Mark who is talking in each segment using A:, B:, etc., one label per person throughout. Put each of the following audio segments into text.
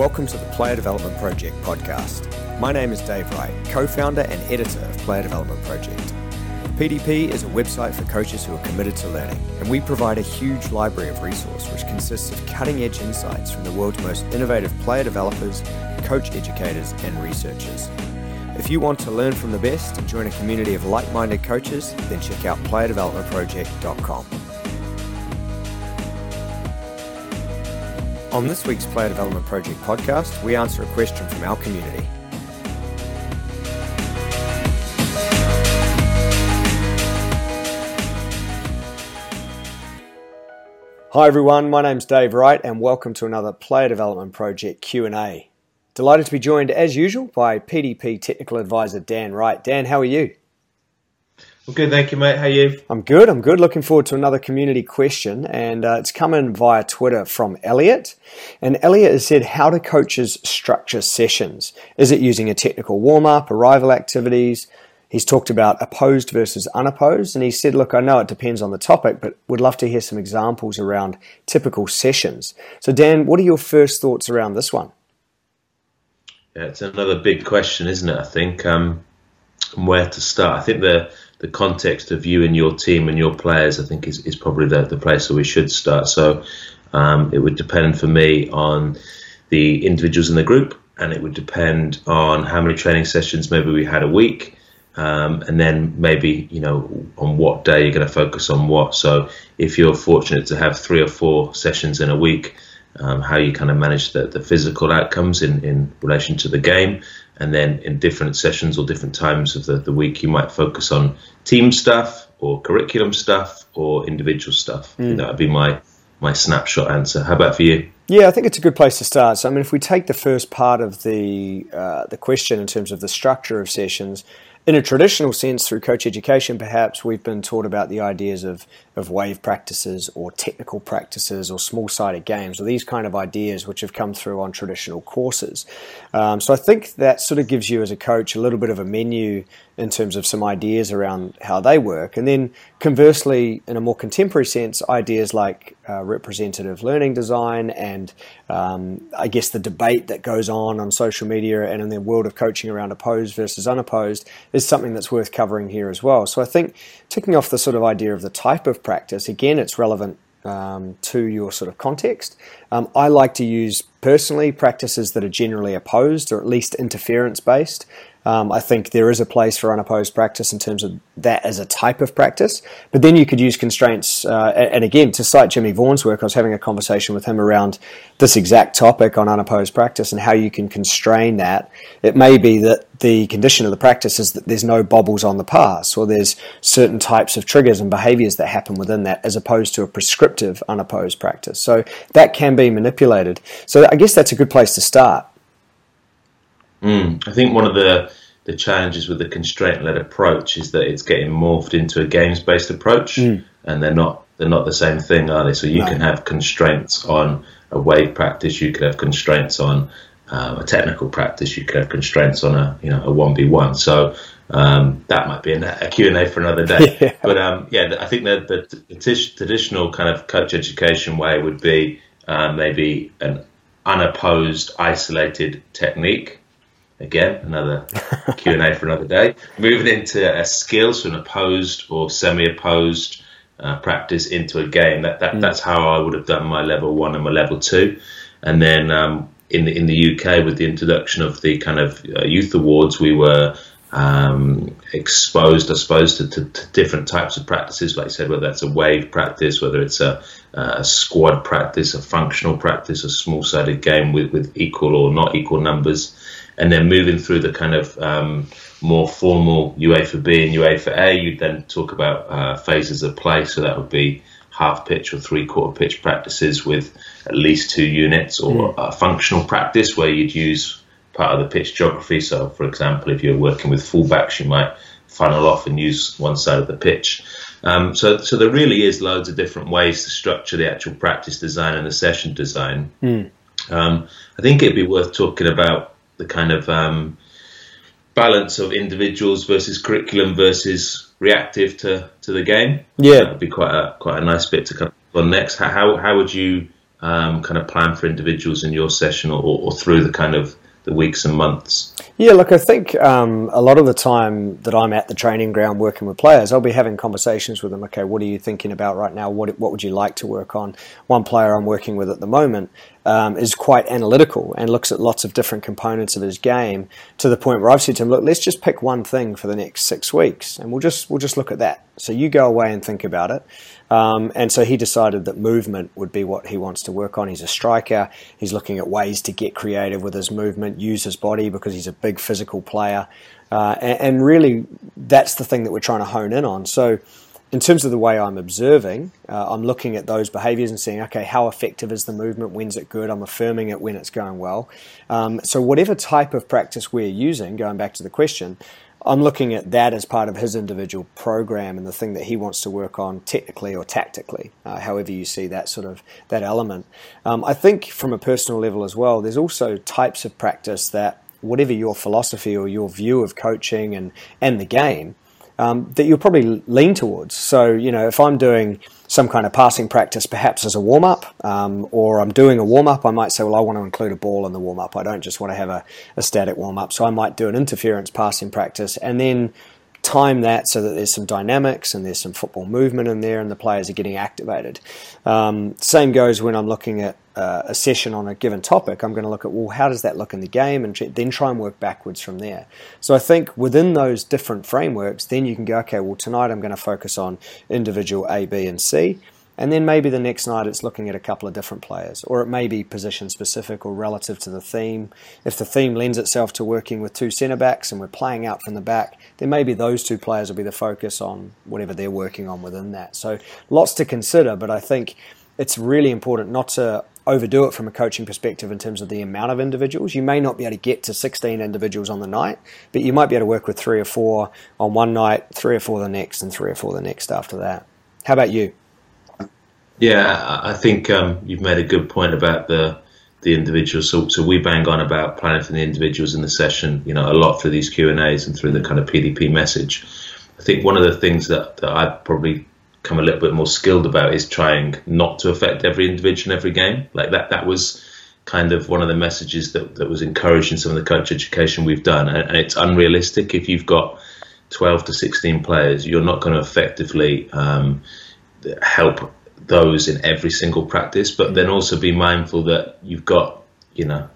A: Welcome to the Player Development Project podcast. My name is Dave Wright, co founder and editor of Player Development Project. PDP is a website for coaches who are committed to learning, and we provide a huge library of resource which consists of cutting edge insights from the world's most innovative player developers, coach educators, and researchers. If you want to learn from the best and join a community of like minded coaches, then check out playerdevelopmentproject.com. On this week's Player Development Project podcast, we answer a question from our community. Hi everyone, my name's Dave Wright and welcome to another Player Development Project Q&A. Delighted to be joined as usual by PDP Technical Advisor Dan Wright. Dan, how are you?
B: Well, good, thank you, mate. How are you?
A: I'm good. I'm good. Looking forward to another community question, and uh, it's coming via Twitter from Elliot. And Elliot has said, "How do coaches structure sessions? Is it using a technical warm up, arrival activities?" He's talked about opposed versus unopposed, and he said, "Look, I know it depends on the topic, but would love to hear some examples around typical sessions." So, Dan, what are your first thoughts around this one?
B: Yeah, it's another big question, isn't it? I think um, where to start. I think the the context of you and your team and your players, I think, is, is probably the, the place where we should start. So um, it would depend for me on the individuals in the group, and it would depend on how many training sessions maybe we had a week. Um, and then maybe you know on what day you're going to focus on what. So if you're fortunate to have three or four sessions in a week, um, how you kind of manage the, the physical outcomes in, in relation to the game, and then in different sessions or different times of the, the week, you might focus on team stuff or curriculum stuff or individual stuff. Mm. That would be my my snapshot answer. How about for you?
A: Yeah, I think it's a good place to start. So, I mean, if we take the first part of the uh, the question in terms of the structure of sessions, in a traditional sense, through coach education, perhaps we've been taught about the ideas of, of wave practices or technical practices or small sided games or these kind of ideas which have come through on traditional courses. Um, so I think that sort of gives you, as a coach, a little bit of a menu in terms of some ideas around how they work. And then conversely, in a more contemporary sense, ideas like uh, representative learning design and um, I guess the debate that goes on on social media and in the world of coaching around opposed versus unopposed is something that's worth covering here as well. So I think ticking off the sort of idea of the type of practice, again, it's relevant um, to your sort of context. Um, I like to use personally practices that are generally opposed or at least interference based. Um, I think there is a place for unopposed practice in terms of that as a type of practice. But then you could use constraints. Uh, and again, to cite Jimmy Vaughan's work, I was having a conversation with him around this exact topic on unopposed practice and how you can constrain that. It may be that the condition of the practice is that there's no bobbles on the pass, or there's certain types of triggers and behaviors that happen within that, as opposed to a prescriptive unopposed practice. So that can be manipulated. So I guess that's a good place to start.
B: Mm, I think one of the the challenges with the constraint led approach is that it's getting morphed into a games based approach, mm. and they're not they're not the same thing, are they? So you can have constraints on a wave practice, you could have constraints on um, a technical practice, you could have constraints on a you know a one v one. So um, that might be a Q and A for another day. yeah. But um, yeah, I think that the, the traditional kind of coach education way would be uh, maybe an unopposed, isolated technique again another Q and A for another day. Moving into a skill, so an opposed or semi-opposed uh, practice into a game. That, that mm. that's how I would have done my level one and my level two, and then um, in the in the UK with the introduction of the kind of uh, youth awards, we were um, exposed, I suppose, to, to, to, different types of practices. Like I said, whether that's a wave practice, whether it's a, a squad practice, a functional practice, a small-sided game with, with equal or not equal numbers and then moving through the kind of um, more formal UEFA B and UEFA A, you'd then talk about uh, phases of play. So that would be half pitch or three quarter pitch practices with at least two units, or mm. a functional practice where you'd use part of the pitch geography. So, for example, if you're working with fullbacks, you might funnel off and use one side of the pitch. Um, so, so there really is loads of different ways to structure the actual practice design and the session design. Mm. Um, I think it'd be worth talking about the kind of um, balance of individuals versus curriculum versus reactive to, to the game.
A: Yeah,
B: that'd be quite a quite a nice bit to come on next. How how would you um, kind of plan for individuals in your session or, or through the kind of the weeks and months?
A: Yeah, look, I think um, a lot of the time that I'm at the training ground working with players, I'll be having conversations with them. Okay, what are you thinking about right now? What what would you like to work on? One player I'm working with at the moment um, is quite analytical and looks at lots of different components of his game to the point where I've said to him, "Look, let's just pick one thing for the next six weeks, and we'll just we'll just look at that." So you go away and think about it. Um, and so he decided that movement would be what he wants to work on. He's a striker. He's looking at ways to get creative with his movement, use his body because he's a big physical player. Uh, and, and, really, that's the thing that we're trying to hone in on. So, in terms of the way I'm observing, uh, I'm looking at those behaviors and saying, okay, how effective is the movement? When's it good? I'm affirming it when it's going well. Um, so, whatever type of practice we're using, going back to the question, I'm looking at that as part of his individual program and the thing that he wants to work on technically or tactically, uh, however you see that sort of that element. Um, I think from a personal level as well, there's also types of practice that whatever your philosophy or your view of coaching and and the game, um, that you'll probably lean towards. So you know, if I'm doing some kind of passing practice, perhaps as a warm up, um, or I'm doing a warm up, I might say, well, I want to include a ball in the warm up. I don't just want to have a, a static warm up. So I might do an interference passing practice and then time that so that there's some dynamics and there's some football movement in there and the players are getting activated. Um, same goes when I'm looking at uh, a session on a given topic. I'm going to look at, well, how does that look in the game and then try and work backwards from there. So I think within those different frameworks, then you can go, okay, well, tonight I'm going to focus on individual A, B, and C. And then maybe the next night it's looking at a couple of different players, or it may be position specific or relative to the theme. If the theme lends itself to working with two centre backs and we're playing out from the back, then maybe those two players will be the focus on whatever they're working on within that. So lots to consider, but I think it's really important not to overdo it from a coaching perspective in terms of the amount of individuals. You may not be able to get to 16 individuals on the night, but you might be able to work with three or four on one night, three or four the next, and three or four the next after that. How about you?
B: Yeah, I think um, you've made a good point about the the individuals. So, so we bang on about planning for the individuals in the session, you know, a lot through these Q and A's and through the kind of PDP message. I think one of the things that, that I've probably come a little bit more skilled about is trying not to affect every individual in every game. Like that, that was kind of one of the messages that, that was encouraged in some of the coach education we've done. And, and it's unrealistic if you've got 12 to 16 players, you're not going to effectively um, help those in every single practice, but then mm. also be mindful that you've got, you know,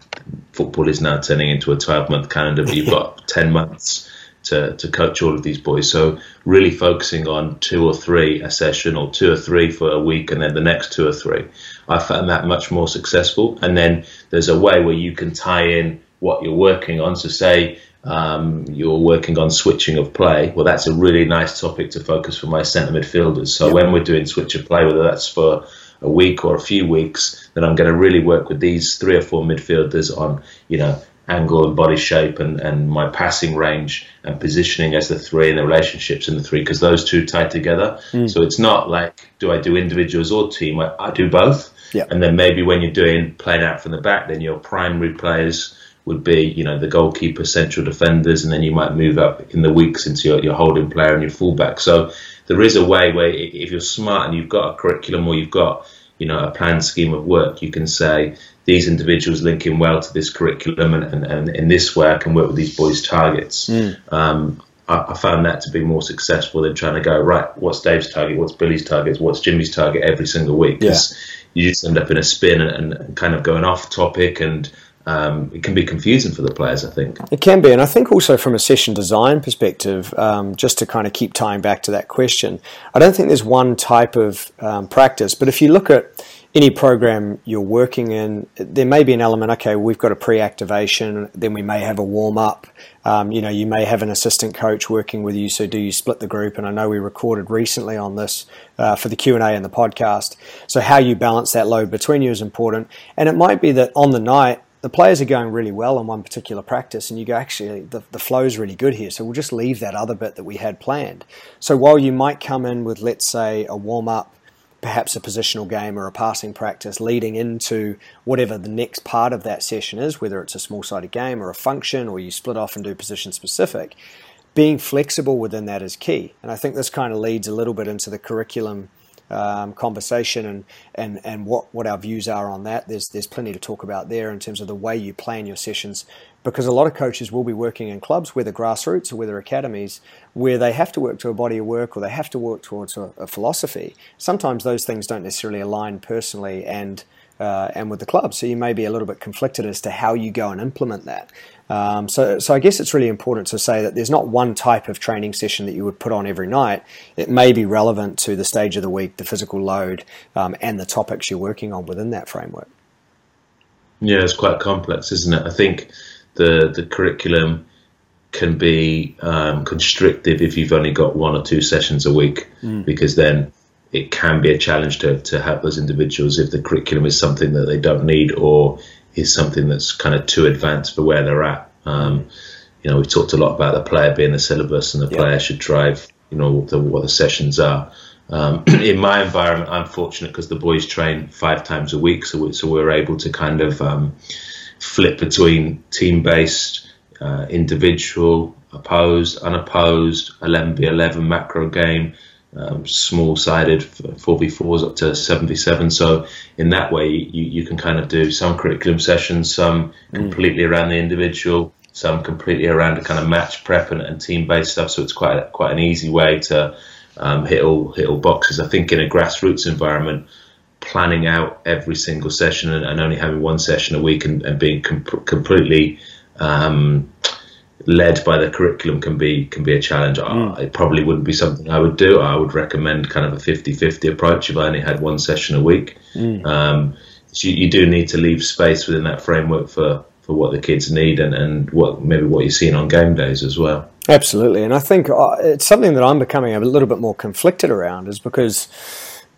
B: football is now turning into a 12 month calendar, but you've got 10 months to, to coach all of these boys. So really focusing on two or three a session or two or three for a week and then the next two or three. I found that much more successful. And then there's a way where you can tie in what you're working on. So say um, you're working on switching of play, well, that's a really nice topic to focus for my centre midfielders. So when we're doing switch of play, whether that's for a week or a few weeks, then I'm going to really work with these three or four midfielders on, you know, angle and body shape and, and my passing range and positioning as the three and the relationships in the three because those two tie together. Mm. So it's not like do I do individuals or team? I, I do both.
A: Yep.
B: And then maybe when you're doing playing out from the back, then your primary players would be, you know, the goalkeeper, central defenders, and then you might move up in the weeks into your, your holding player and your fullback. So there is a way where if you're smart and you've got a curriculum or you've got, you know, a planned scheme of work, you can say these individuals link in well to this curriculum, and, and, and in this way I can work with these boys' targets. Mm. Um, I, I, found that to be more successful than trying to go right. What's Dave's target? What's Billy's target? What's Jimmy's target every single week?
A: Because
B: yeah. you just end up in a spin and, and kind of going off topic and um, it can be confusing for the players, I think.
A: It can be, and I think also from a session design perspective, um, just to kind of keep tying back to that question, I don't think there's one type of um, practice, but if you look at any program you're working in, there may be an element. Okay, we've got a pre-activation, then we may have a warm up. Um, you know, you may have an assistant coach working with you. So, do you split the group? And I know we recorded recently on this uh, for the Q and A and the podcast. So, how you balance that load between you is important. And it might be that on the night the players are going really well in one particular practice, and you go, actually, the, the flow is really good here. So we'll just leave that other bit that we had planned. So while you might come in with, let's say, a warm up, perhaps a positional game or a passing practice leading into whatever the next part of that session is, whether it's a small sided game or a function, or you split off and do position specific, being flexible within that is key. And I think this kind of leads a little bit into the curriculum um, conversation and, and, and what, what our views are on that. There's, there's plenty to talk about there in terms of the way you plan your sessions because a lot of coaches will be working in clubs, whether grassroots or whether academies, where they have to work to a body of work or they have to work towards a, a philosophy. Sometimes those things don't necessarily align personally and uh, and with the club, so you may be a little bit conflicted as to how you go and implement that. Um, so, so I guess it's really important to say that there's not one type of training session that you would put on every night. It may be relevant to the stage of the week, the physical load, um, and the topics you're working on within that framework.
B: Yeah, it's quite complex, isn't it? I think the the curriculum can be um, constrictive if you've only got one or two sessions a week, mm. because then it can be a challenge to, to help those individuals if the curriculum is something that they don't need or is something that's kind of too advanced for where they're at. Um, you know, we've talked a lot about the player being the syllabus and the player should drive, you know, the, what the sessions are. Um, in my environment, I'm fortunate because the boys train five times a week, so we, so we're able to kind of um, flip between team-based, uh, individual, opposed, unopposed, 11v11 macro game, um, small-sided 4v4s up to 7v7. So in that way, you, you can kind of do some curriculum sessions, some mm. completely around the individual, some completely around a kind of match prep and, and team-based stuff. So it's quite quite an easy way to um, hit all hit all boxes. I think in a grassroots environment, planning out every single session and, and only having one session a week and, and being com- completely um, led by the curriculum can be can be a challenge. Mm. It probably wouldn't be something I would do. I would recommend kind of a 50-50 approach if I only had one session a week. Mm. Um, so you, you, do need to leave space within that framework for, for what the kids need and, and what maybe what you're seeing on game days as well.
A: Absolutely, and I think uh, it's something that I'm becoming a little bit more conflicted around, is because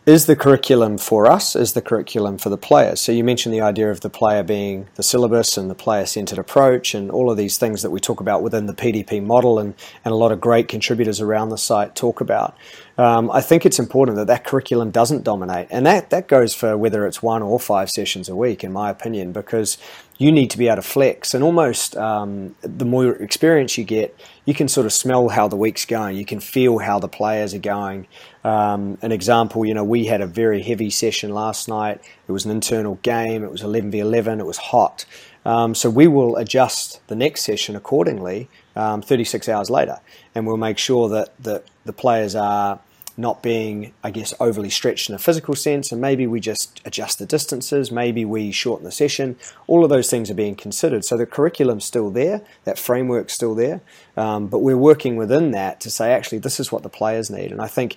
A: is the curriculum for us? Is the curriculum for the players? So you mentioned the idea of the player being the syllabus and the player-centered approach and all of these things that we talk about within the PDP model and, and a lot of great contributors around the site talk about. Um, I think it's important that that curriculum doesn't dominate. And that, that goes for whether it's one or five sessions a week, in my opinion, because you need to be able to flex. And almost um, the more experience you get, you can sort of smell how the week's going. You can feel how the players are going. Um, an example, you know, we had a very heavy session last night. It was an internal game. It was 11 v 11. It was hot. Um, so we will adjust the next session accordingly um, 36 hours later, and we'll make sure that, that the players are not being, I guess, overly stretched in a physical sense, and maybe we just adjust the distances, maybe we shorten the session. All of those things are being considered. So the curriculum's still there, that framework's still there, um, but we're working within that to say, actually, this is what the players need. And I think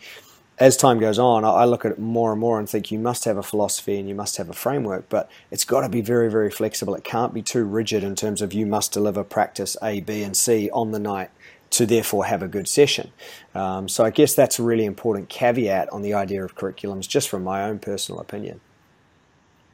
A: as time goes on, I look at it more and more and think you must have a philosophy and you must have a framework, but it's got to be very, very flexible. It can't be too rigid in terms of you must deliver practice A, B, and C on the night to therefore have a good session. Um, so I guess that's a really important caveat on the idea of curriculums, just from my own personal opinion.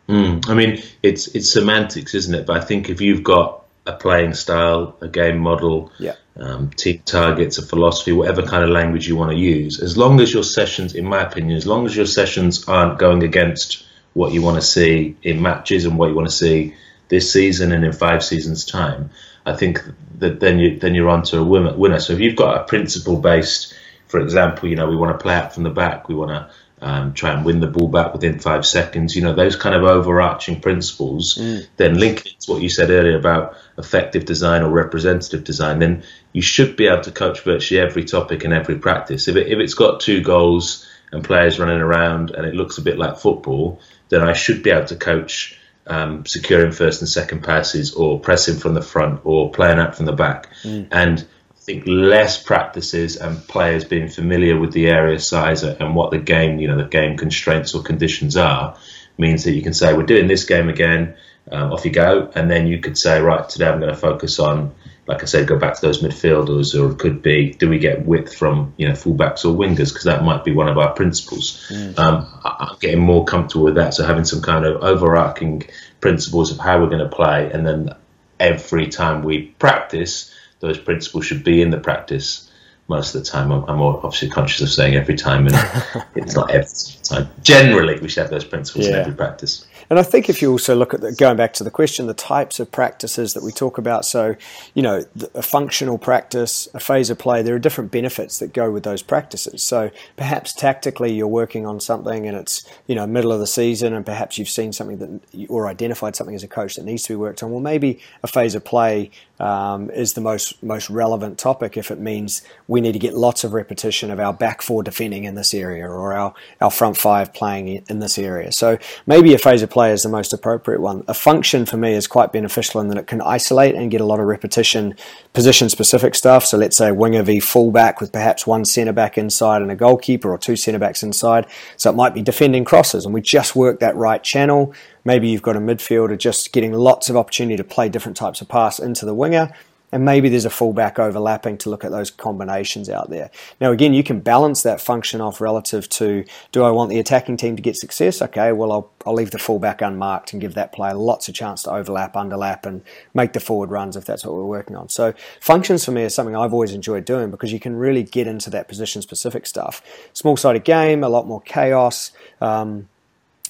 B: Mm, I mean, it's it's semantics, isn't it? But I think if you've got a playing style, a game model,
A: yeah.
B: um, team targets, a philosophy, whatever kind of language you want to use, as long as your sessions, in my opinion, as long as your sessions aren't going against what you want to see in matches and what you want to see this season and in five seasons' time, I think that then you then you're onto a winner. So if you've got a principle based, for example, you know we want to play out from the back, we want to um, try and win the ball back within five seconds. You know those kind of overarching principles. Mm. Then link it to what you said earlier about effective design or representative design. Then you should be able to coach virtually every topic in every practice. If it, if it's got two goals and players running around and it looks a bit like football, then I should be able to coach um, securing first and second passes or pressing from the front or playing out from the back. Mm. And I think less practices and players being familiar with the area size and what the game, you know, the game constraints or conditions are means that you can say, we're doing this game again, um, off you go. And then you could say, right, today I'm going to focus on like I said, go back to those midfielders, or it could be do we get width from you know fullbacks or wingers because that might be one of our principles. Mm. Um, I'm getting more comfortable with that, so having some kind of overarching principles of how we're going to play, and then every time we practice, those principles should be in the practice. Most of the time, I'm, I'm obviously conscious of saying every time, and it's not every time. Generally, we should have those principles yeah. in every practice.
A: And I think if you also look at the, going back to the question, the types of practices that we talk about. So, you know, a functional practice, a phase of play, there are different benefits that go with those practices. So perhaps tactically you're working on something and it's, you know, middle of the season and perhaps you've seen something that, or identified something as a coach that needs to be worked on. Well, maybe a phase of play um, is the most most relevant topic if it means we need to get lots of repetition of our back four defending in this area or our, our front five playing in this area. So maybe a phase of play is the most appropriate one. A function for me is quite beneficial in that it can isolate and get a lot of repetition, position specific stuff. So let's say winger v fullback with perhaps one centre back inside and a goalkeeper or two centre backs inside. So it might be defending crosses and we just work that right channel Maybe you've got a midfielder just getting lots of opportunity to play different types of pass into the winger. And maybe there's a fullback overlapping to look at those combinations out there. Now, again, you can balance that function off relative to do I want the attacking team to get success? Okay, well, I'll, I'll leave the fullback unmarked and give that player lots of chance to overlap, underlap, and make the forward runs if that's what we're working on. So, functions for me is something I've always enjoyed doing because you can really get into that position specific stuff. Small sided game, a lot more chaos. Um,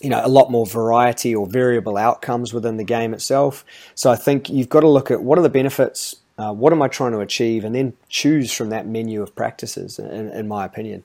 A: you know a lot more variety or variable outcomes within the game itself. So I think you've got to look at what are the benefits, uh, what am I trying to achieve, and then choose from that menu of practices. In, in my opinion,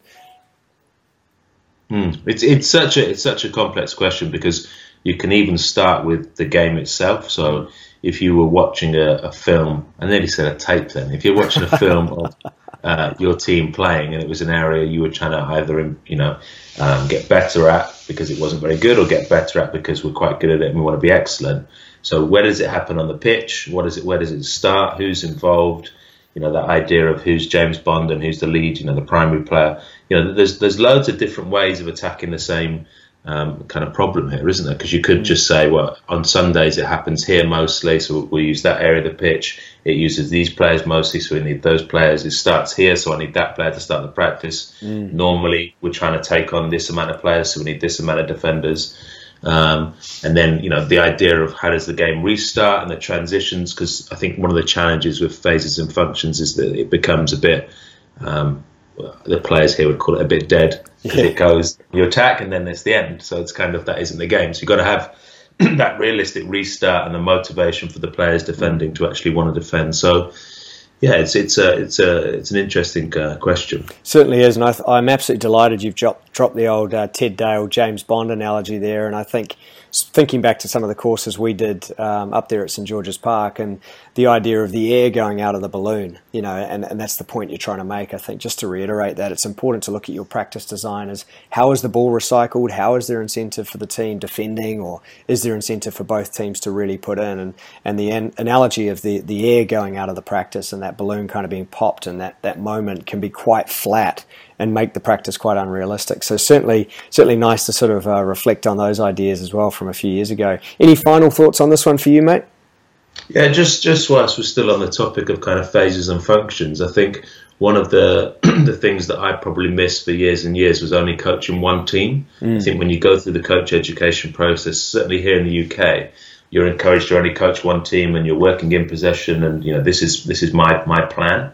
B: mm. it's it's such a it's such a complex question because you can even start with the game itself. So if you were watching a, a film, I nearly said a tape. Then if you're watching a film of uh, your team playing, and it was an area you were trying to either you know um, get better at because it wasn't very good, or get better at because we're quite good at it and we want to be excellent. So where does it happen on the pitch? What is it? Where does it start? Who's involved? You know, that idea of who's James Bond and who's the lead. You know, the primary player. You know, there's there's loads of different ways of attacking the same um, kind of problem here, isn't there? Because you could just say, well, on Sundays it happens here mostly, so we'll use that area of the pitch. It uses these players mostly, so we need those players. It starts here, so I need that player to start the practice. Mm. Normally, we're trying to take on this amount of players, so we need this amount of defenders. Um, and then, you know, the idea of how does the game restart and the transitions, because I think one of the challenges with phases and functions is that it becomes a bit um, the players here would call it a bit dead because yeah. it goes you attack and then it's the end. So it's kind of that isn't the game. So you've got to have that realistic restart and the motivation for the players defending to actually want to defend. So yeah, it's it's a it's a it's an interesting uh, question.
A: Certainly is, and I am absolutely delighted you've dropped dropped the old uh, Ted Dale James Bond analogy there, and I think thinking back to some of the courses we did um, up there at St George's Park and the idea of the air going out of the balloon, you know, and, and that's the point you're trying to make. I think just to reiterate that it's important to look at your practice design as how is the ball recycled? How is there incentive for the team defending, or is there incentive for both teams to really put in? And and the an- analogy of the, the air going out of the practice and that balloon kind of being popped and that, that moment can be quite flat and make the practice quite unrealistic. So certainly, certainly nice to sort of uh, reflect on those ideas as well from a few years ago. Any final thoughts on this one for you, mate?
B: Yeah, just just whilst we're still on the topic of kind of phases and functions, I think one of the the things that I probably missed for years and years was only coaching one team. Mm. I think when you go through the coach education process, certainly here in the UK, you're encouraged to only coach one team and you're working in possession and you know this is this is my my plan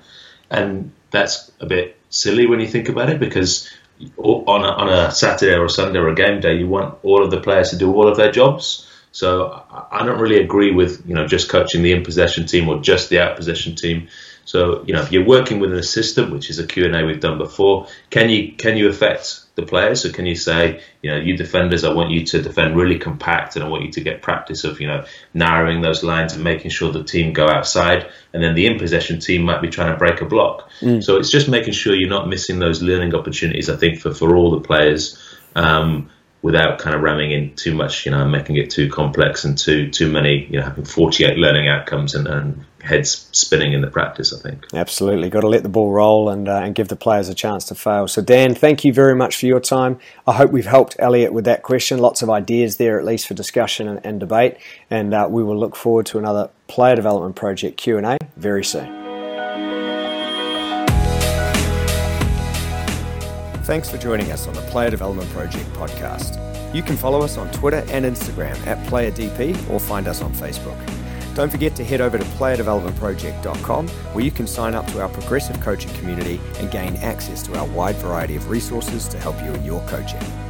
B: and that's a bit silly when you think about it because on a, on a Saturday or a Sunday or a game day, you want all of the players to do all of their jobs. So I don't really agree with you know just coaching the in possession team or just the out possession team. So you know if you're working with an assistant, which is a Q and A we've done before, can you can you affect the players. So can you say, you know, you defenders, I want you to defend really compact, and I want you to get practice of, you know, narrowing those lines and making sure the team go outside, and then the in possession team might be trying to break a block. Mm. So it's just making sure you're not missing those learning opportunities. I think for for all the players. Um, without kind of ramming in too much, you know, making it too complex and too too many, you know, having 48 learning outcomes and, and heads spinning in the practice. I think
A: absolutely got to let the ball roll and uh, and give the players a chance to fail. So Dan, thank you very much for your time. I hope we've helped Elliot with that question. Lots of ideas there, at least for discussion and, and debate. And uh, we will look forward to another player development project Q and A very soon. Thanks for joining us on the Player Development Project podcast. You can follow us on Twitter and Instagram at PlayerDP or find us on Facebook. Don't forget to head over to playerdevelopmentproject.com where you can sign up to our progressive coaching community and gain access to our wide variety of resources to help you in your coaching.